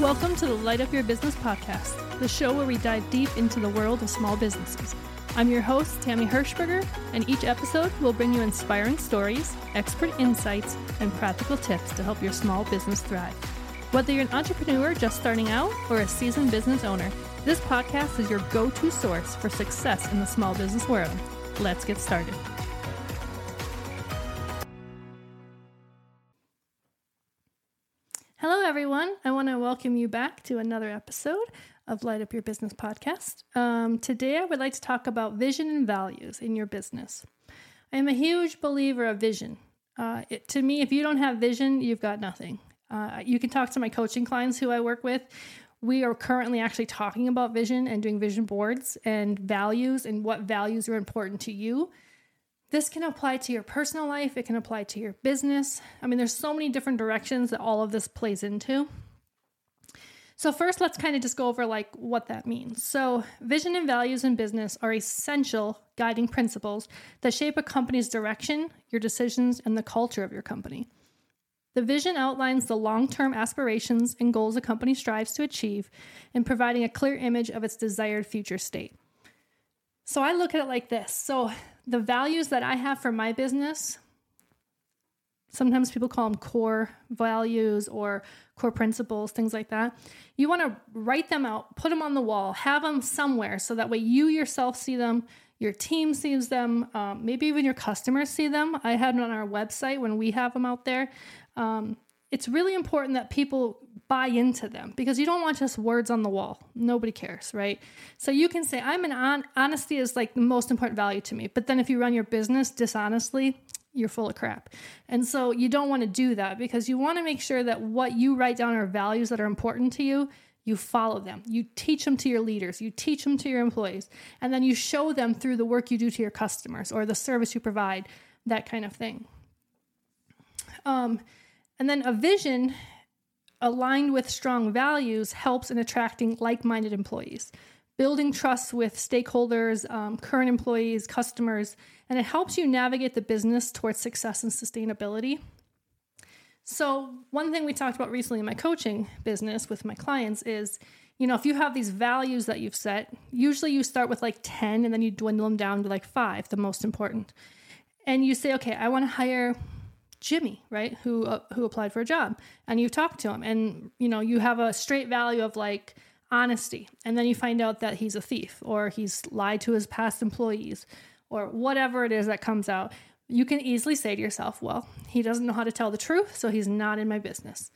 Welcome to the Light Up Your Business podcast, the show where we dive deep into the world of small businesses. I'm your host, Tammy Hershberger, and each episode will bring you inspiring stories, expert insights, and practical tips to help your small business thrive. Whether you're an entrepreneur just starting out or a seasoned business owner, this podcast is your go to source for success in the small business world. Let's get started. Everyone. I want to welcome you back to another episode of Light Up Your Business podcast. Um, today, I would like to talk about vision and values in your business. I am a huge believer of vision. Uh, it, to me, if you don't have vision, you've got nothing. Uh, you can talk to my coaching clients who I work with. We are currently actually talking about vision and doing vision boards and values and what values are important to you. This can apply to your personal life, it can apply to your business. I mean, there's so many different directions that all of this plays into. So first, let's kind of just go over like what that means. So, vision and values in business are essential guiding principles that shape a company's direction, your decisions, and the culture of your company. The vision outlines the long-term aspirations and goals a company strives to achieve in providing a clear image of its desired future state. So I look at it like this. So the values that I have for my business, sometimes people call them core values or core principles, things like that. You want to write them out, put them on the wall, have them somewhere so that way you yourself see them, your team sees them, um, maybe even your customers see them. I have them on our website when we have them out there. Um, it's really important that people buy into them because you don't want just words on the wall. Nobody cares, right? So you can say, I'm an on- honesty is like the most important value to me. But then if you run your business dishonestly, you're full of crap. And so you don't want to do that because you want to make sure that what you write down are values that are important to you. You follow them. You teach them to your leaders. You teach them to your employees. And then you show them through the work you do to your customers or the service you provide, that kind of thing. Um, and then a vision aligned with strong values helps in attracting like minded employees, building trust with stakeholders, um, current employees, customers, and it helps you navigate the business towards success and sustainability. So, one thing we talked about recently in my coaching business with my clients is you know, if you have these values that you've set, usually you start with like 10 and then you dwindle them down to like five, the most important. And you say, okay, I want to hire Jimmy, right? Who uh, who applied for a job, and you talk to him, and you know you have a straight value of like honesty, and then you find out that he's a thief or he's lied to his past employees or whatever it is that comes out. You can easily say to yourself, "Well, he doesn't know how to tell the truth, so he's not in my business."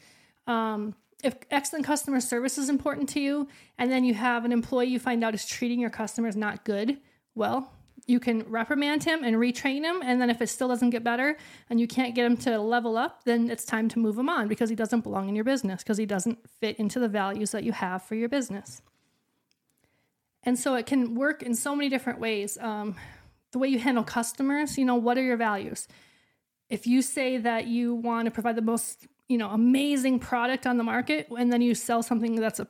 Um, if excellent customer service is important to you, and then you have an employee you find out is treating your customers not good, well, you can reprimand him and retrain him. And then if it still doesn't get better and you can't get him to level up, then it's time to move him on because he doesn't belong in your business, because he doesn't fit into the values that you have for your business. And so it can work in so many different ways. Um, the way you handle customers, you know, what are your values? If you say that you want to provide the most, you know, amazing product on the market and then you sell something that's a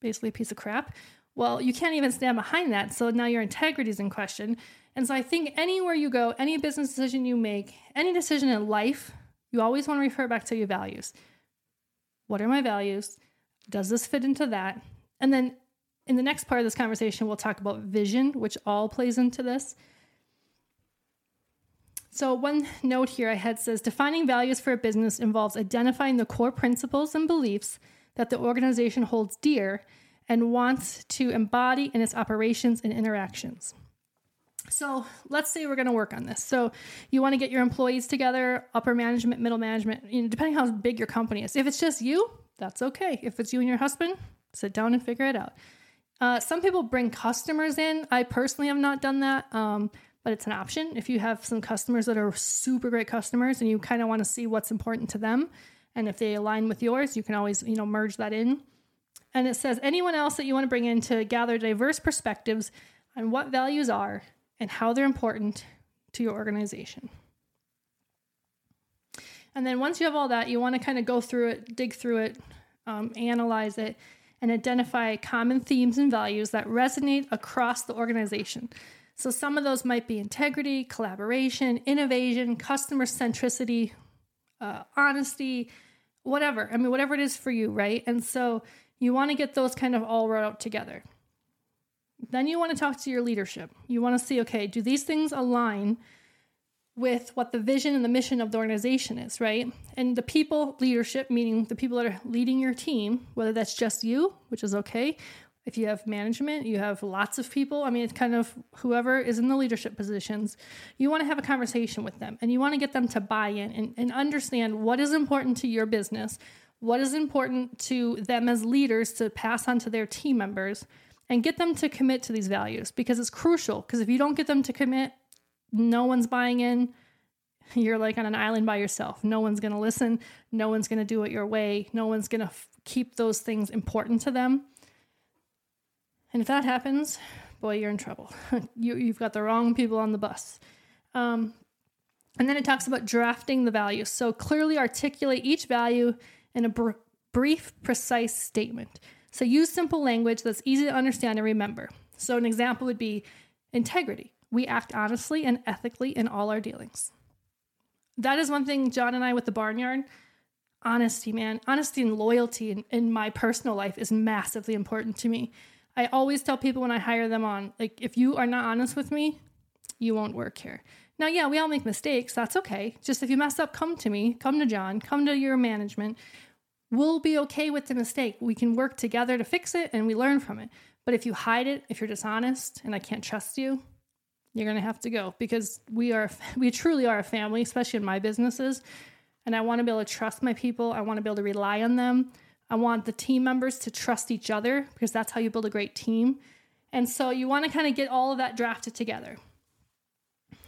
basically a piece of crap, well, you can't even stand behind that. So now your integrity is in question. And so I think anywhere you go, any business decision you make, any decision in life, you always want to refer back to your values. What are my values? Does this fit into that? And then in the next part of this conversation, we'll talk about vision, which all plays into this. So, one note here I had says defining values for a business involves identifying the core principles and beliefs that the organization holds dear and wants to embody in its operations and interactions. So let's say we're going to work on this. So you want to get your employees together, upper management, middle management, you know, depending how big your company is. If it's just you, that's okay. If it's you and your husband, sit down and figure it out. Uh, some people bring customers in. I personally have not done that, um, but it's an option. If you have some customers that are super great customers and you kind of want to see what's important to them, and if they align with yours, you can always you know merge that in. And it says anyone else that you want to bring in to gather diverse perspectives on what values are and how they're important to your organization. And then once you have all that, you want to kind of go through it, dig through it, um, analyze it, and identify common themes and values that resonate across the organization. So some of those might be integrity, collaboration, innovation, customer centricity, uh, honesty, whatever. I mean, whatever it is for you, right? And so You want to get those kind of all wrote out together. Then you want to talk to your leadership. You want to see, okay, do these things align with what the vision and the mission of the organization is, right? And the people leadership, meaning the people that are leading your team, whether that's just you, which is okay. If you have management, you have lots of people. I mean, it's kind of whoever is in the leadership positions. You want to have a conversation with them and you want to get them to buy in and, and understand what is important to your business, what is important to them as leaders to pass on to their team members, and get them to commit to these values because it's crucial. Because if you don't get them to commit, no one's buying in. You're like on an island by yourself. No one's going to listen. No one's going to do it your way. No one's going to f- keep those things important to them. And if that happens, boy, you're in trouble. you, you've got the wrong people on the bus. Um, and then it talks about drafting the values. So clearly articulate each value in a br- brief, precise statement. So use simple language that's easy to understand and remember. So an example would be integrity. We act honestly and ethically in all our dealings. That is one thing John and I with the barnyard. Honesty, man. Honesty and loyalty in, in my personal life is massively important to me. I always tell people when I hire them on, like, if you are not honest with me, you won't work here. Now, yeah, we all make mistakes. That's okay. Just if you mess up, come to me, come to John, come to your management. We'll be okay with the mistake. We can work together to fix it and we learn from it. But if you hide it, if you're dishonest and I can't trust you, you're going to have to go because we are we truly are a family especially in my businesses. And i want to be able to trust my people. I want to be able to rely on them. I want the team members to trust each other because that's how you build a great team. And so you want to kind of get all of that drafted together.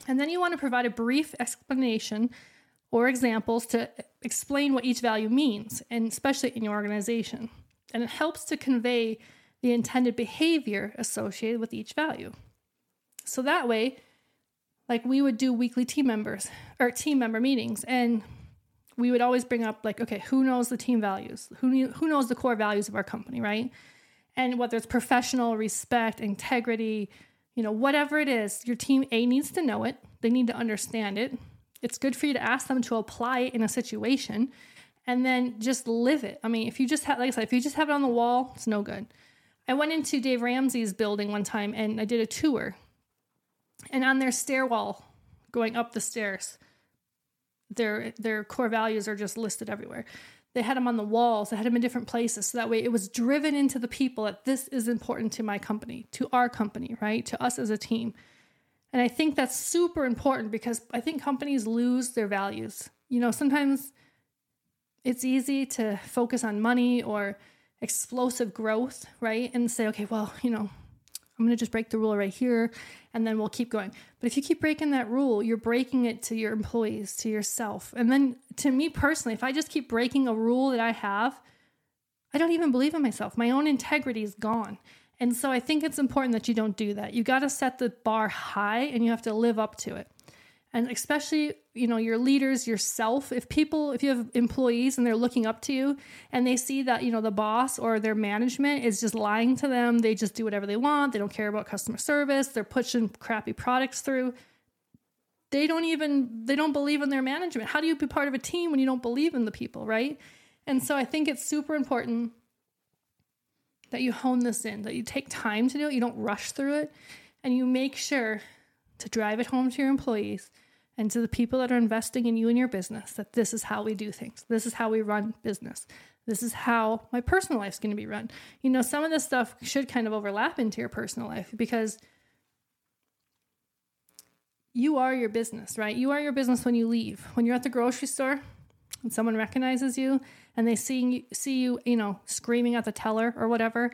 And then you want to provide a brief explanation or examples to explain what each value means and especially in your organization. And it helps to convey the intended behavior associated with each value. So that way, like we would do weekly team members or team member meetings and we would always bring up like okay who knows the team values? Who who knows the core values of our company right? And whether it's professional respect integrity you know whatever it is your team a needs to know it. They need to understand it it's good for you to ask them to apply it in a situation and then just live it. I mean if you just have like i said if you just have it on the wall it's no good. I went into dave ramsey's building one time and i did a tour. And on their stairwell going up the stairs their their core values are just listed everywhere. They had them on the walls they had them in different places. So that way it was driven into the people that this is important to my company to our company right? To us as a team and i think that's super important because i think companies lose their values you know sometimes it's easy to focus on money or explosive growth right and say okay well you know I'm going to just break the rule right here and then we'll keep going. But if you keep breaking that rule, you're breaking it to your employees, to yourself. And then to me personally, if I just keep breaking a rule that I have, I don't even believe in myself. My own integrity is gone. And so I think it's important that you don't do that. You got to set the bar high and you have to live up to it. And especially you know your leaders yourself if people if you have employees and they're looking up to you and they see that you know the boss or their management is just lying to them they just do whatever they want they don't care about customer service they're pushing crappy products through they don't even they don't believe in their management. How do you be part of a team when you don't believe in the people right? And so i think it's super important that you hone this in that you take time to do it you don't rush through it and you make sure to drive it home to your employees and to the people that are investing in you and your business that this is how we do things. This is how we run business. This is how my personal life is going to be run. You know, some of this stuff should kind of overlap into your personal life because you are your business, right? You are your business when you leave. When you're at the grocery store and someone recognizes you and they see you, see you, you know, screaming at the teller or whatever,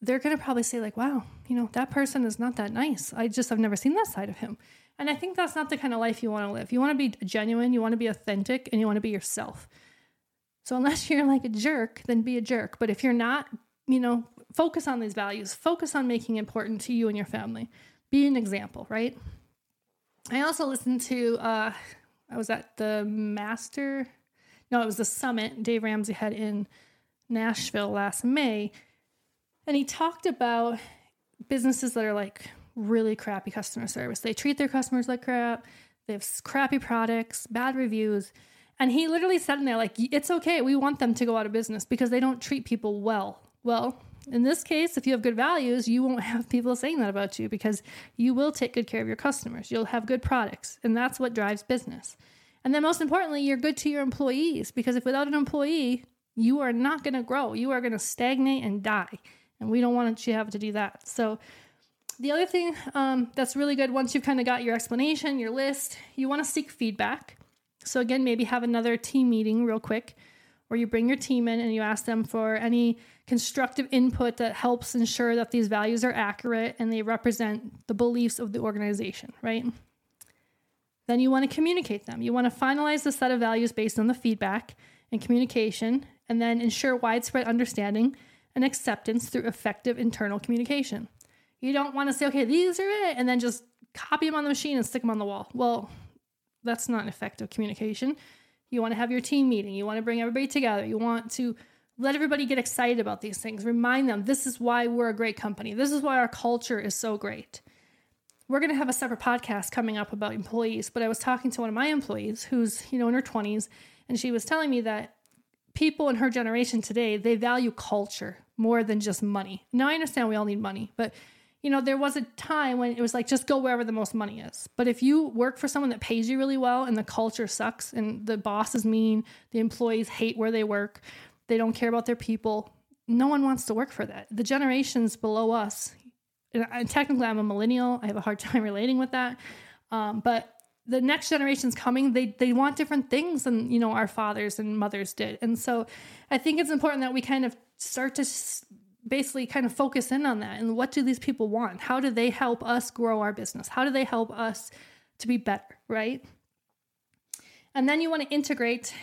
they're going to probably say like wow you know that person is not that nice. I just have never seen that side of him. And i think that's not the kind of life you want to live. You want to be genuine you want to be authentic and you want to be yourself. So unless you're like a jerk then be a jerk. But if you're not you know focus on these values. Focus on making important to you and your family. Be an example right? I also listened to uh i was at the master no it was the summit dave ramsey had in nashville last may and he talked about businesses that are like really crappy customer service. They treat their customers like crap. They have crappy products, bad reviews. And he literally said in there, like, it's okay. We want them to go out of business because they don't treat people well. Well, in this case, if you have good values, you won't have people saying that about you because you will take good care of your customers. You'll have good products, and that's what drives business. And then, most importantly, you're good to your employees because if without an employee, you are not going to grow. You are going to stagnate and die. And we don't want you to have to do that. So, the other thing um, that's really good once you've kind of got your explanation, your list, you want to seek feedback. So, again, maybe have another team meeting real quick where you bring your team in and you ask them for any constructive input that helps ensure that these values are accurate and they represent the beliefs of the organization, right? Then you want to communicate them. You want to finalize the set of values based on the feedback and communication, and then ensure widespread understanding and acceptance through effective internal communication. You don't want to say, okay, these are it, and then just copy them on the machine and stick them on the wall. Well, that's not effective communication. You want to have your team meeting. You want to bring everybody together. You want to let everybody get excited about these things. Remind them this is why we're a great company. This is why our culture is so great. We're going to have a separate podcast coming up about employees, but I was talking to one of my employees who's, you know, in her 20s, and she was telling me that people in her generation today, they value culture more than just money. Now I understand we all need money, but you know, there was a time when it was like just go wherever the most money is. But if you work for someone that pays you really well and the culture sucks and the boss is mean, the employees hate where they work, they don't care about their people, no one wants to work for that. The generations below us, and technically I'm a millennial, I have a hard time relating with that. Um, but the next generation's coming, they they want different things than you know our fathers and mothers did. And so I think it's important that we kind of start to basically kind of focus in on that and what do these people want? How do they help us grow our business? How do they help us to be better, right? And then you want to integrate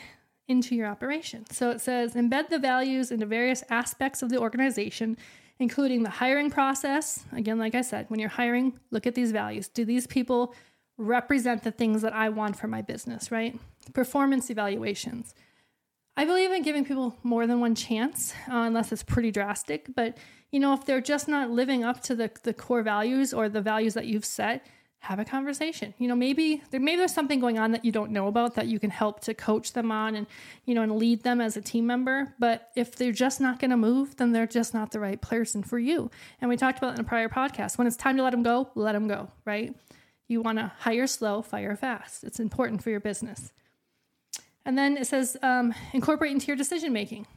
into your operation. So it says embed the values into various aspects of the organization, including the hiring process. Again, like I said, when you're hiring, look at these values. Do these people represent the things that I want for my business, right? Performance evaluations. I believe in giving people more than one chance, uh, unless it's pretty drastic. But you know, if they're just not living up to the the core values or the values that you've set, have a conversation. You know, maybe there maybe there's something going on that you don't know about that you can help to coach them on and you know and lead them as a team member. But if they're just not going to move, then they're just not the right person for you. And we talked about in a prior podcast. When it's time to let them go, let them go. Right? You want to hire slow, fire fast. It's important for your business. And then it says um, incorporate into your decision making.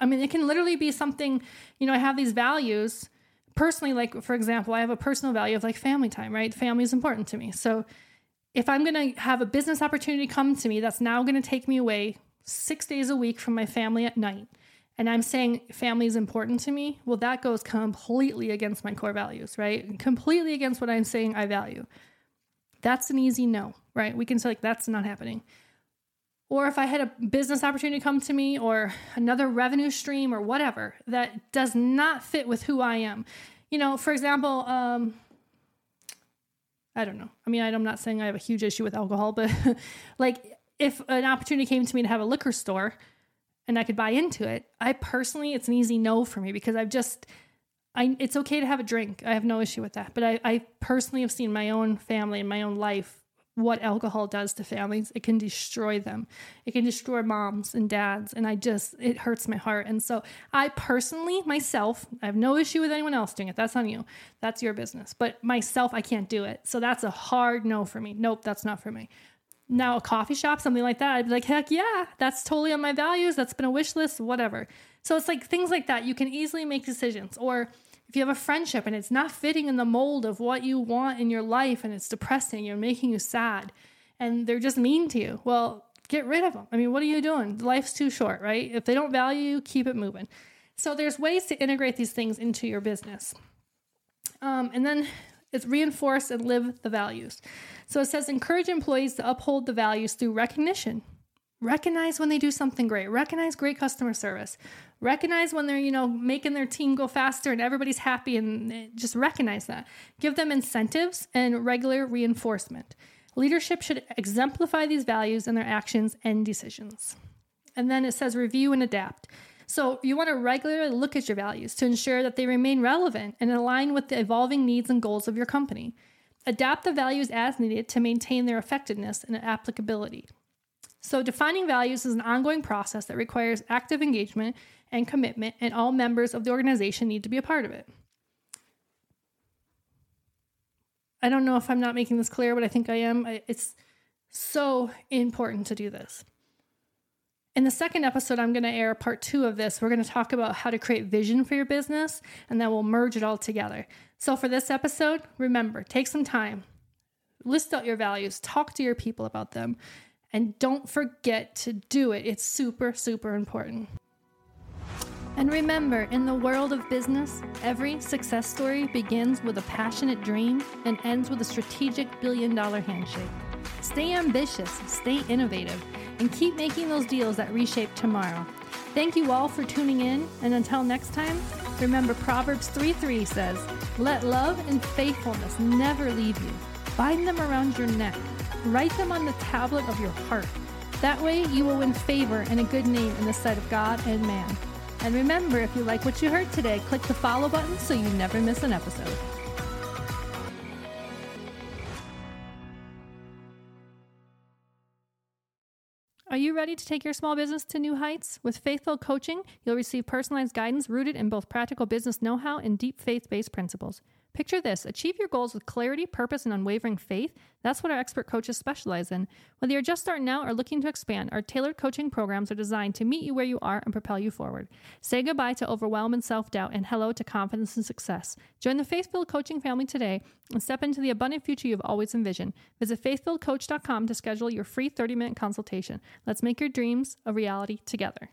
I mean, it can literally be something, you know, I have these values personally, like, for example, I have a personal value of like family time, right? Family is important to me. So if I'm going to have a business opportunity come to me that's now going to take me away six days a week from my family at night, and I'm saying family is important to me, well, that goes completely against my core values, right? Completely against what I'm saying I value. That's an easy no, right? We can say, like, that's not happening or if I had a business opportunity come to me or another revenue stream or whatever that does not fit with who I am. You know, for example, um, I don't know. I mean, I'm not saying I have a huge issue with alcohol, but like if an opportunity came to me to have a liquor store and I could buy into it, I personally, it's an easy no for me because I've just, I, it's okay to have a drink. I have no issue with that. But I, I personally have seen my own family and my own life what alcohol does to families. It can destroy them. It can destroy moms and dads. And I just, it hurts my heart. And so I personally, myself, I have no issue with anyone else doing it. That's on you. That's your business. But myself, I can't do it. So that's a hard no for me. Nope, that's not for me. Now, a coffee shop, something like that, I'd be like, heck yeah, that's totally on my values. That's been a wish list, whatever. So it's like things like that. You can easily make decisions. Or if you have a friendship and it's not fitting in the mold of what you want in your life and it's depressing, you're making you sad, and they're just mean to you, well, get rid of them. I mean, what are you doing? Life's too short, right? If they don't value you, keep it moving. So there's ways to integrate these things into your business. Um, and then it's reinforce and live the values. So it says encourage employees to uphold the values through recognition. Recognize when they do something great. Recognize great customer service recognize when they're you know making their team go faster and everybody's happy and eh, just recognize that. Give them incentives and regular reinforcement. Leadership should exemplify these values in their actions and decisions. And then it says review and adapt. So you want to regularly look at your values to ensure that they remain relevant and align with the evolving needs and goals of your company. Adapt the values as needed to maintain their effectiveness and applicability So, defining values is an ongoing process that requires active engagement and commitment, and all members of the organization need to be a part of it. I don't know if I'm not making this clear, but I think I am. It's so important to do this. In the second episode, I'm going to air part two of this. We're going to talk about how to create vision for your business, and then we'll merge it all together. So, for this episode, remember take some time, list out your values, talk to your people about them, and don't forget to do it. It's super, super important. And remember, in the world of business, every success story begins with a passionate dream and ends with a strategic billion dollar handshake. Stay ambitious, stay innovative, and keep making those deals that reshape tomorrow. Thank you all for tuning in, and until next time, remember Proverbs 3 3 says, Let love and faithfulness never leave you. Bind them around your neck, write them on the tablet of your heart. That way, you will win favor and a good name in the sight of God and man. And remember, if you like what you heard today, click the follow button so you never miss an episode. Are you ready to take your small business to new heights? With Faithful Coaching, you'll receive personalized guidance rooted in both practical business know how and deep faith based principles. Picture this achieve your goals with clarity, purpose, and unwavering faith. That's what our expert coaches specialize in. Whether you're just starting out or looking to expand, our tailored coaching programs are designed to meet you where you are and propel you forward. Say goodbye to overwhelm and self doubt and hello to confidence and success. Join the Faithful Coaching family today and step into the abundant future you've always envisioned. Visit faithfulcoach.com to schedule your free 30 minute consultation. Let's make your dreams a reality together.